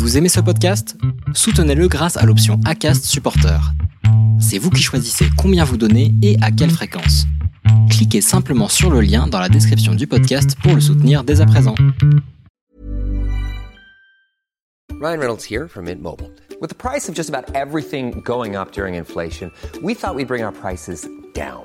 Vous aimez ce podcast? Soutenez-le grâce à l'option ACAST Supporter. C'est vous qui choisissez combien vous donnez et à quelle fréquence. Cliquez simplement sur le lien dans la description du podcast pour le soutenir dès à présent. Ryan Reynolds here from Mint Mobile. With the price of just about everything going up during inflation, we thought we'd bring our prices down.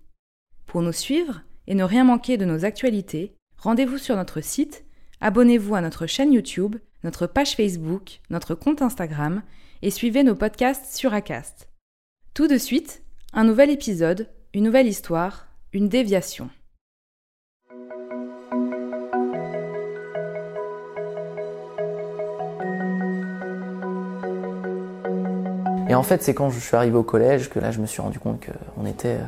Pour nous suivre et ne rien manquer de nos actualités, rendez-vous sur notre site, abonnez-vous à notre chaîne YouTube, notre page Facebook, notre compte Instagram et suivez nos podcasts sur Acast. Tout de suite, un nouvel épisode, une nouvelle histoire, une déviation. Et en fait, c'est quand je suis arrivé au collège que là, je me suis rendu compte que on était, euh,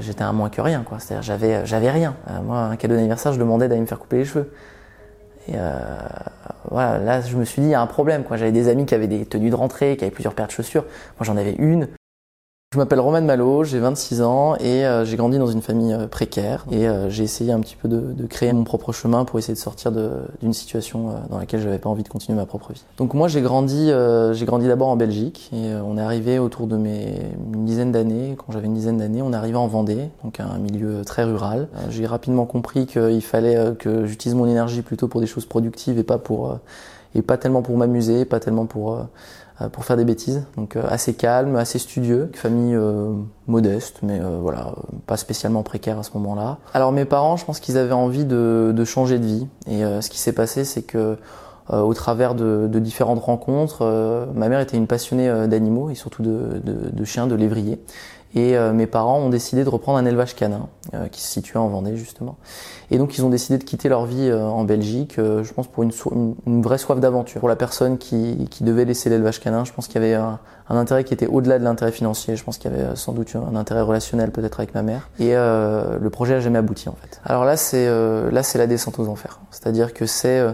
j'étais un moins que rien, quoi. C'est-à-dire, j'avais, j'avais rien. Euh, moi, un cadeau d'anniversaire, je demandais d'aller me faire couper les cheveux. Et euh, voilà, là, je me suis dit, il y a un problème, quoi. J'avais des amis qui avaient des tenues de rentrée, qui avaient plusieurs paires de chaussures. Moi, j'en avais une. Je m'appelle Roman Malo, j'ai 26 ans et euh, j'ai grandi dans une famille euh, précaire et euh, j'ai essayé un petit peu de, créer mon propre chemin pour essayer de sortir d'une situation dans laquelle j'avais pas envie de continuer ma propre vie. Donc moi j'ai grandi, j'ai grandi d'abord en Belgique et on est arrivé autour de mes une dizaine d'années, quand j'avais une dizaine d'années, on est arrivé en Vendée, donc un milieu très rural. j'ai rapidement compris qu'il fallait que j'utilise mon énergie plutôt pour des choses productives et pas pour et pas tellement pour m'amuser, pas tellement pour pour faire des bêtises. Donc euh, assez calme, assez studieux, famille euh, modeste, mais voilà, pas spécialement précaire à ce moment-là. Alors mes parents, je pense qu'ils avaient envie de, de, changer de vie. Et ce qui s'est passé, c'est que au travers de, de, différentes rencontres, ma mère était une passionnée d'animaux et surtout de, de chiens, de lévriers. Et euh, mes parents ont décidé de reprendre un élevage canin euh, qui se situait en Vendée justement. Et donc ils ont décidé de quitter leur vie euh, en Belgique, je pense pour une, vraie soif d'aventure. Pour la personne qui, qui devait laisser l'élevage canin, je pense qu'il y avait un, intérêt qui était au-delà de l'intérêt financier. Je pense qu'il y avait sans doute un intérêt relationnel peut-être avec ma mère. Et le projet a jamais abouti en fait. Alors là c'est là c'est la descente aux enfers. C'est-à-dire que c'est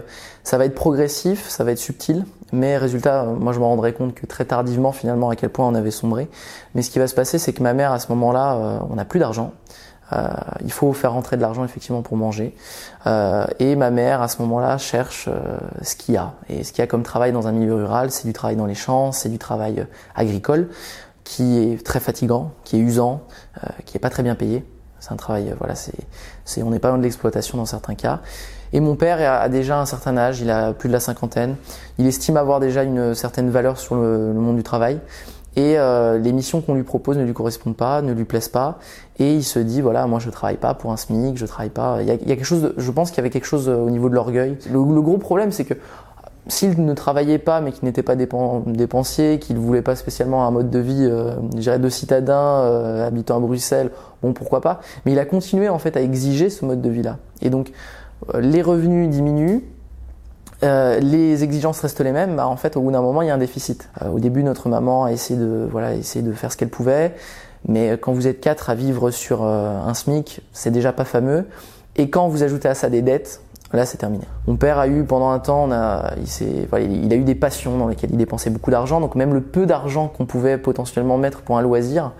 ça va être progressif, ça va être subtil. Mais résultat, moi je me rendrai compte que très tardivement finalement à quel point on avait sombré. Mais ce qui va se passer, c'est que ma mère à ce moment-là, euh, on n'a plus d'argent. Euh, il faut faire rentrer de l'argent effectivement pour manger. Euh, et ma mère à ce moment-là cherche euh, ce qu'il y a. Et ce qu'il y a comme travail dans un milieu rural, c'est du travail dans les champs, c'est du travail euh, agricole qui est très fatigant, qui est usant, qui est pas très bien payé. C'est un travail, voilà, c'est, c'est, on n'est pas loin de l'exploitation dans certains cas. Et mon père a déjà un certain âge, il a plus de la cinquantaine. Il estime avoir déjà une certaine valeur sur le, monde du travail. Et euh, les missions qu'on lui propose ne lui correspondent pas, ne lui plaisent pas. Et il se dit voilà, moi je travaille pas pour un SMIC, je travaille pas. Il y a, il y a quelque chose, de, je pense qu'il y avait quelque chose au niveau de l'orgueil. Le, le, gros problème, c'est que s'il ne travaillait pas, mais qu'il n'était pas dépensier, qu'il voulait pas spécialement un mode de vie, euh, de citadin euh, habitant à Bruxelles, bon pourquoi pas. Mais il a continué en fait à exiger ce mode de vie là. Et donc euh, les revenus diminuent, euh, les exigences restent les mêmes, bah, en fait, au bout d'un moment, il y a un déficit. Euh, au début, notre maman a essayé de, voilà, essayé de faire ce qu'elle pouvait, mais quand vous êtes quatre à vivre sur un SMIC, c'est déjà pas fameux. Et quand vous ajoutez à ça des dettes, là, c'est terminé. Mon père a eu, pendant un temps, on a, il, voilà, il a eu des passions dans lesquelles il dépensait beaucoup d'argent, donc même le peu d'argent qu'on pouvait potentiellement mettre pour un loisir,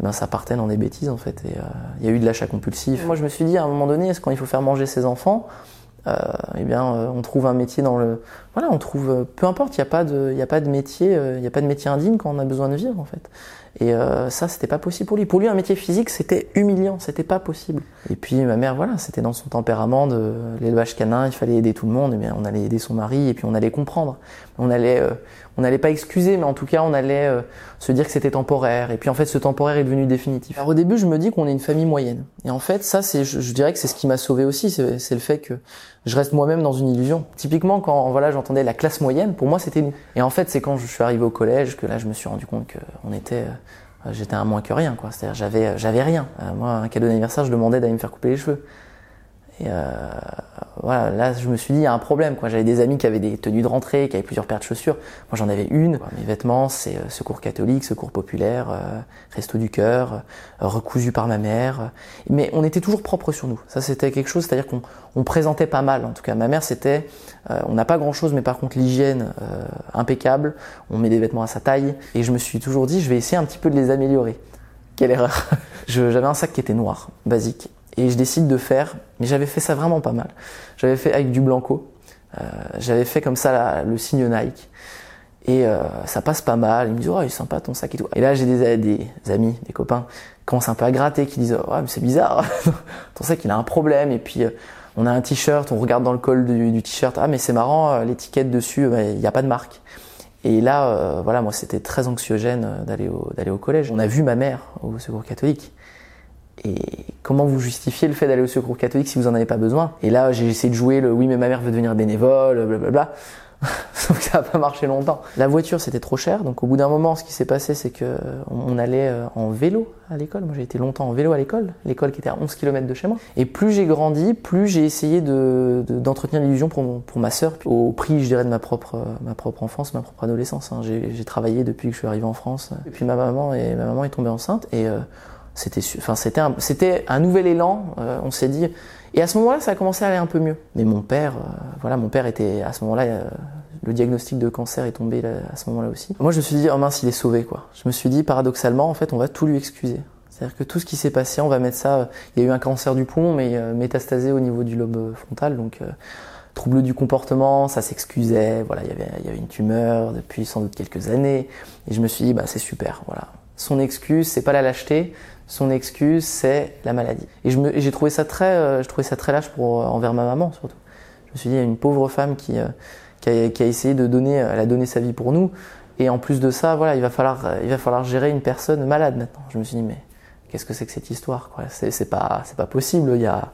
eh ben ça partait dans des bêtises en fait. Et euh, il y a eu de l'achat compulsif. Moi je me suis dit à un moment donné, est-ce quand il faut faire manger ses enfants, euh, eh bien euh, on trouve un métier dans le, voilà, on trouve, peu importe, il n'y a pas de, y a pas de métier, il n'y a pas de métier indigne quand on a besoin de vivre en fait. Et euh, ça, c'était pas possible pour lui. Pour lui, un métier physique, c'était humiliant, c'était pas possible. Et puis ma mère, voilà, c'était dans son tempérament de l'élevage canin, il fallait aider tout le monde. Et bien, on allait aider son mari et puis on allait comprendre. On allait, euh, on n'allait pas excuser, mais en tout cas, on allait euh, se dire que c'était temporaire. Et puis en fait, ce temporaire est devenu définitif. Alors au début, je me dis qu'on est une famille moyenne. Et en fait, ça, c'est, je, dirais que c'est ce qui m'a sauvé aussi, c'est le fait que je reste moi-même dans une illusion. Typiquement, quand voilà, j'entendais la classe moyenne, pour moi, c'était nous. Et en fait, c'est quand je suis arrivé au collège que là, je me suis rendu compte qu'on était euh, j'étais un moins que rien quoi c'est-à-dire j'avais j'avais rien euh, moi un cadeau d'anniversaire je demandais d'aller me faire couper les cheveux Et euh, voilà, là, je me suis dit, il y a un problème. Quoi. J'avais des amis qui avaient des tenues de rentrée, qui avaient plusieurs paires de chaussures. Moi, j'en avais une. Mes vêtements, c'est euh, secours catholique, secours populaire, euh, resto du cœur, euh, recousu par ma mère. Mais on était toujours propre sur nous. Ça, c'était quelque chose, c'est-à-dire qu'on on présentait pas mal. En tout cas, ma mère, c'était, euh, on n'a pas grand-chose, mais par contre, l'hygiène euh, impeccable. On met des vêtements à sa taille. Et je me suis toujours dit, je vais essayer un petit peu de les améliorer. Quelle erreur J'avais un sac qui était noir, basique. Et je décide de faire, mais j'avais fait ça vraiment pas mal. J'avais fait avec du blanco. Euh, j'avais fait comme ça le signe Nike. Et euh, ça passe pas mal. Ils me disent, oh, il est sympa ton sac et tout. Et là, j'ai des, des amis, des copains, qui commencent un peu à gratter, qui disent, oh, mais c'est bizarre. ton sac, il a un problème. Et puis, euh, on a un t-shirt, on regarde dans le col du, t-shirt. Ah, mais c'est marrant, euh, l'étiquette dessus, euh, il n'y a pas de marque. Et là, euh, voilà, moi, c'était très anxiogène d'aller au collège. On a vu ma mère au secours catholique. Et comment vous justifiez le fait d'aller au secours catholique si vous en avez pas besoin? Et là, j'ai essayé de jouer le oui, mais ma mère veut devenir bénévole, blablabla. Sauf que ça n'a pas marché longtemps. La voiture, c'était trop cher. Donc, au bout d'un moment, ce qui s'est passé, c'est que on allait euh, en vélo à l'école. Moi, j'ai été longtemps en vélo à l'école. L'école qui était à 11 km de chez moi. Et plus j'ai grandi, plus j'ai essayé de, de- d'entretenir l'illusion pour, pour ma sœur, au prix, je dirais, de ma propre, ma propre enfance, ma propre adolescence. hein. J'ai, j'ai travaillé depuis que je suis arrivé en France. Et puis, ma maman, est, ma maman est tombée enceinte. Et euh, c'était, enfin, c'était un, c'était un nouvel élan. Euh, on s'est dit. Et à ce moment-là, ça a commencé à aller un peu mieux. Mais mon père, euh, voilà, mon père était à ce moment-là, euh, le diagnostic de cancer est tombé à ce moment-là aussi. Moi, je me suis dit, oh mince, il est sauvé, quoi. Je me suis dit, paradoxalement, en fait, on va tout lui excuser. C'est-à-dire que tout ce qui s'est passé, on va mettre ça. euh, Il y a eu un cancer du poumon, mais métastasé au niveau du lobe frontal, donc euh, trouble du comportement, ça s'excusait. Voilà, il y avait, il y avait une tumeur depuis sans doute quelques années, et je me suis dit, bah c'est super, voilà. Son excuse, c'est pas la lâcheté. Son excuse, c'est la maladie. Et j'ai trouvé ça très, euh, je trouvais ça très lâche pour euh, envers ma maman surtout. Je me suis dit, il y a une pauvre femme qui, euh, qui, a, essayé de donner, elle a donné sa vie pour nous. Et en plus de ça, voilà, il va falloir, il va falloir gérer une personne malade maintenant. Je me suis dit, mais qu'est-ce que c'est que cette histoire C'est pas, c'est pas possible. Y a,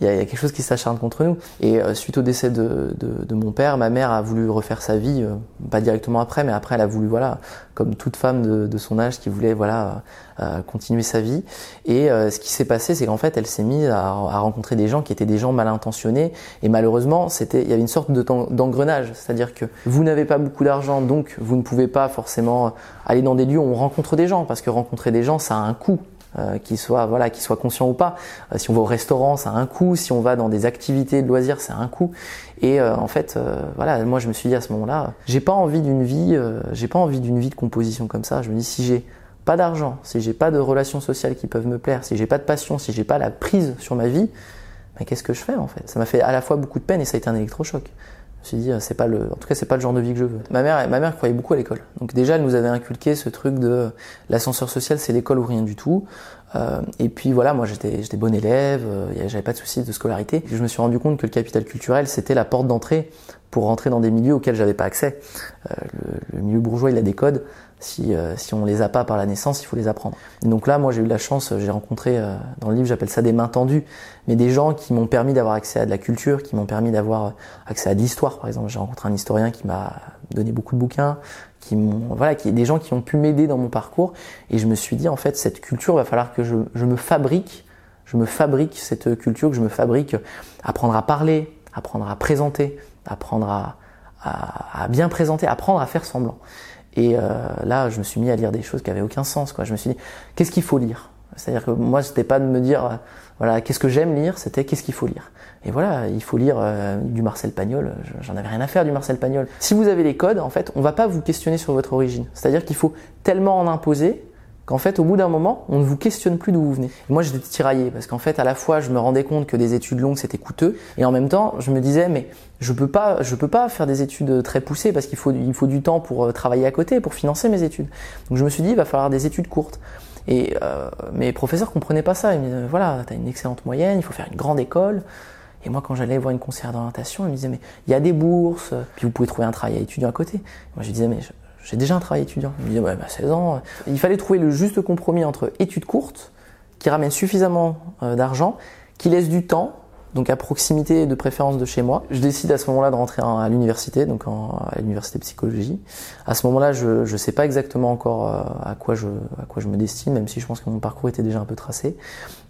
il y, y a quelque chose qui s'acharne contre nous. Et euh, suite au décès de, de, de mon père, ma mère a voulu refaire sa vie, euh, pas directement après, mais après elle a voulu, voilà, comme toute femme de, de son âge qui voulait, voilà, euh, continuer sa vie. Et euh, ce qui s'est passé, c'est qu'en fait, elle s'est mise à, à rencontrer des gens qui étaient des gens mal intentionnés. Et malheureusement, c'était, il y avait une sorte d'engrenage, c'est-à-dire que vous n'avez pas beaucoup d'argent, donc vous ne pouvez pas forcément aller dans des lieux où on rencontre des gens, parce que rencontrer des gens, ça a un coût euh, qu'ils soient voilà qu'ils soient conscients ou pas. Euh, si on va au restaurant, ça a un coût. Si on va dans des activités de loisirs, ça a un coût. Et euh, en fait, euh, voilà, moi je me suis dit à ce moment-là, j'ai pas envie d'une vie, j'ai pas envie d'une vie de composition comme ça. Je me dis si j'ai pas d'argent, si j'ai pas de relations sociales qui peuvent me plaire, si j'ai pas de passion, si j'ai pas la prise sur ma vie, mais qu'est-ce que je fais en fait? Ça m'a fait à la fois beaucoup de peine et ça a été un électrochoc. Me suis dit, c'est pas le, en tout cas, c'est pas le genre de vie que je veux. Ma mère, croyait beaucoup à l'école. Donc déjà, elle nous avait inculqué ce truc de l'ascenseur social, c'est l'école ou rien du tout. Euh, et puis voilà, moi j'étais, bon élève, euh, j'avais pas de soucis de scolarité. Je me suis rendu compte que le capital culturel, c'était la porte d'entrée pour rentrer dans des milieux auxquels j'avais pas accès. Euh, le milieu bourgeois, il a des codes. Si, euh, si on les a pas par la naissance, il faut les apprendre. Et donc là, moi, j'ai eu la chance, j'ai rencontré euh, dans le livre, j'appelle ça des mains tendues, mais des gens qui m'ont permis d'avoir accès à de la culture, qui m'ont permis d'avoir accès à de l'histoire, par exemple. J'ai rencontré un historien qui m'a donné beaucoup de bouquins, qui m'ont, voilà, qui, des gens qui ont pu m'aider dans mon parcours. Et je me suis dit, en fait, cette culture, va falloir que je, je me fabrique, je me fabrique cette culture, que je me fabrique, apprendre à parler, apprendre à présenter, apprendre à, à, à bien présenter, apprendre à faire semblant. Et euh, là, je me suis mis à lire des choses qui avaient aucun sens. Quoi. Je me suis dit, qu'est-ce qu'il faut lire? C'est-à-dire que moi, c'était pas de me dire, euh, voilà, qu'est-ce que j'aime lire, c'était qu'est-ce qu'il faut lire. Et voilà, il faut lire euh, du Marcel Pagnol. J'en avais rien à faire du Marcel Pagnol. Si vous avez les codes, en fait, on va pas vous questionner sur votre origine. C'est-à-dire qu'il faut tellement en imposer qu'en fait, au bout d'un moment, on ne vous questionne plus d'où vous venez. Moi, j'étais tiraillé parce qu'en fait, à la fois, je me rendais compte que des études longues, c'était coûteux, et en même temps, je me disais, mais je peux pas, je peux pas faire des études très poussées parce qu'il faut, il faut du temps pour euh, travailler à côté, pour financer mes études. Donc, je me suis dit, il va falloir des études courtes. Et euh, mes professeurs comprenaient pas ça. Ils me disaient, voilà, t'as une excellente moyenne, il faut faire une grande école. Et moi, quand j'allais voir une conseillère d'orientation, ils me disaient, mais il y a des bourses, puis vous pouvez trouver un travail étudiant à côté. Moi, je disais, mais j'ai déjà un travail étudiant. Il me disait, ouais, bah, 16 ans. Il fallait trouver le juste compromis entre études courtes, qui ramènent suffisamment euh, d'argent, qui laissent du temps donc à proximité de préférence de chez moi. Je décide à ce moment-là de rentrer à l'université, donc à l'université de psychologie. À ce moment-là, je ne sais pas exactement encore euh, à quoi, je, à quoi je me destine, même si je pense que mon parcours était déjà un peu tracé.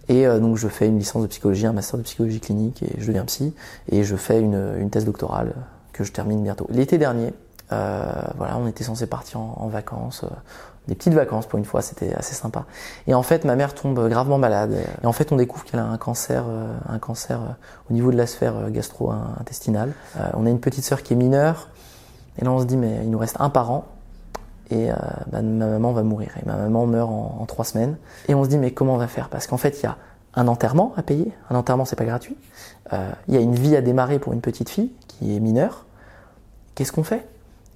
Et euh, donc je fais une licence de psychologie, un master de psychologie clinique, et je deviens psy, et je fais une, une thèse doctorale que je termine bientôt. L'été dernier, voilà, on était censé partir en, vacances des petites vacances pour une fois, c'était assez sympa. Et en fait, ma mère tombe gravement malade. Et en fait, on découvre qu'elle a un cancer, euh, un cancer euh, au niveau de la sphère euh, gastro-intestinale. on a une petite sœur qui est mineure. Et là, on se dit, mais il nous reste un parent. Et bah, ma maman va mourir. Et ma maman meurt en, trois semaines. Et on se dit, mais comment on va faire? Parce qu'en fait, il y a un enterrement à payer. Un enterrement, c'est pas gratuit. Il y a une vie à démarrer pour une petite fille qui est mineure. Qu'est-ce qu'on fait?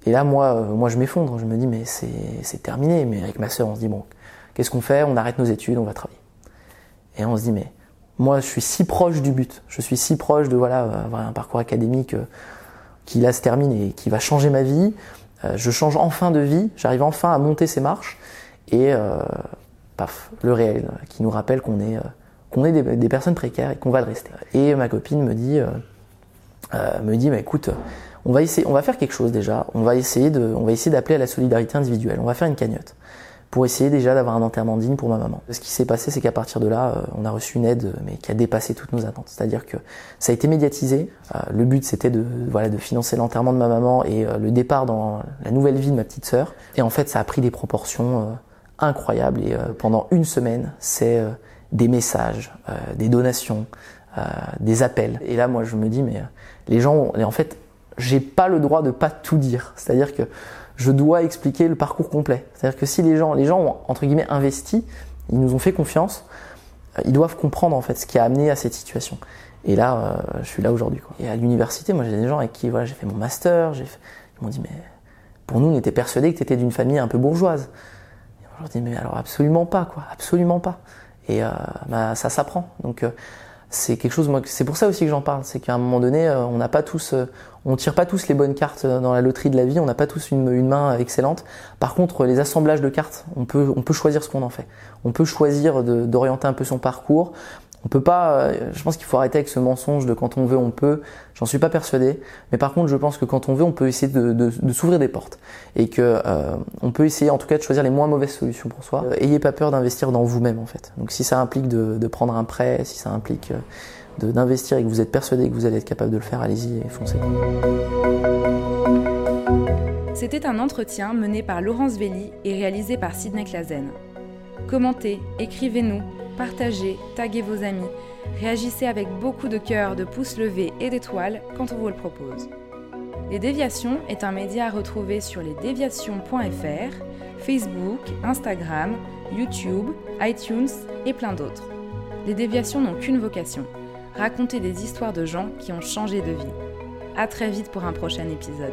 Et là, moi, euh, moi je m'effondre. Je me dis, mais c'est terminé. Mais avec ma sœur, on se dit, bon, qu'est-ce qu'on fait? On arrête nos études, on va travailler. Et on se dit, mais moi, je suis si proche du but. Je suis si proche de voilà, avoir un parcours académique euh, qui là se termine et qui va changer ma vie. Euh, je change enfin de vie. J'arrive enfin à monter ces marches. Et paf, le réel qui nous rappelle qu'on est, qu'on est des, personnes précaires et qu'on va le rester. Et ma copine me dit, me dit, mais écoute, on va essayer, on va faire quelque chose déjà. On va essayer de, on va essayer d'appeler à la solidarité individuelle. On va faire une cagnotte pour essayer déjà d'avoir un enterrement digne pour ma maman. Ce qui s'est passé, c'est qu'à partir de là, euh, on a reçu une aide, mais qui a dépassé toutes nos attentes. C'est-à-dire que ça a été médiatisé. Euh, le but, c'était de, voilà, de financer l'enterrement de ma maman et euh, le départ dans la nouvelle vie de ma petite sœur. Et en fait, ça a pris des proportions incroyables. Et pendant une semaine, c'est des messages, des donations, des appels. Et là, moi, je me dis, mais les gens, en fait, j'ai pas le droit de pas tout dire. C'est-à-dire que je dois expliquer le parcours complet. C'est-à-dire que si les gens, les gens ont entre guillemets investi, ils nous ont fait confiance, euh, ils doivent comprendre en fait ce qui a amené à cette situation. Et là, euh, je suis là aujourd'hui. Et à l'université, moi j'ai des gens avec qui voilà, j'ai fait mon master, j'ai ils m'ont dit mais pour nous on était persuadés que tu étais d'une famille un peu bourgeoise. Et je leur dis mais alors absolument pas quoi, absolument pas. Et euh, bah, ça s'apprend. Donc c'est quelque chose, moi, c'est pour ça aussi que j'en parle, c'est qu'à un moment donné, euh, on n'a pas tous, euh, on tire pas tous les bonnes cartes dans la loterie de la vie, on n'a pas tous une, une, main excellente. Par contre, les assemblages de cartes, on peut, on peut choisir ce qu'on en fait. On peut choisir d'orienter un peu son parcours, on peut pas. Euh, je pense qu'il faut arrêter avec ce mensonge de quand on veut, on peut. J'en suis pas persuadé. Mais par contre, je pense que quand on veut, on peut essayer de, s'ouvrir des portes et que euh, on peut essayer, en tout cas, de choisir les moins mauvaises solutions pour soi. Euh, ayez pas peur d'investir dans vous-même, en fait. Donc, si ça implique de, de prendre un prêt, si ça implique d'investir et que vous êtes persuadé que vous allez être capable de le faire, allez-y et foncez. C'était un entretien mené par Laurence Velli et réalisé par Sidney Clazen. Commentez, écrivez-nous partagez, taguez vos amis, réagissez avec beaucoup de cœur, de pouces levés et d'étoiles quand on vous le propose. Les Déviations est un média à retrouver sur lesdéviations.fr, Facebook, Instagram, YouTube, iTunes et plein d'autres. Les Déviations n'ont qu'une vocation, raconter des histoires de gens qui ont changé de vie. À très vite pour un prochain épisode.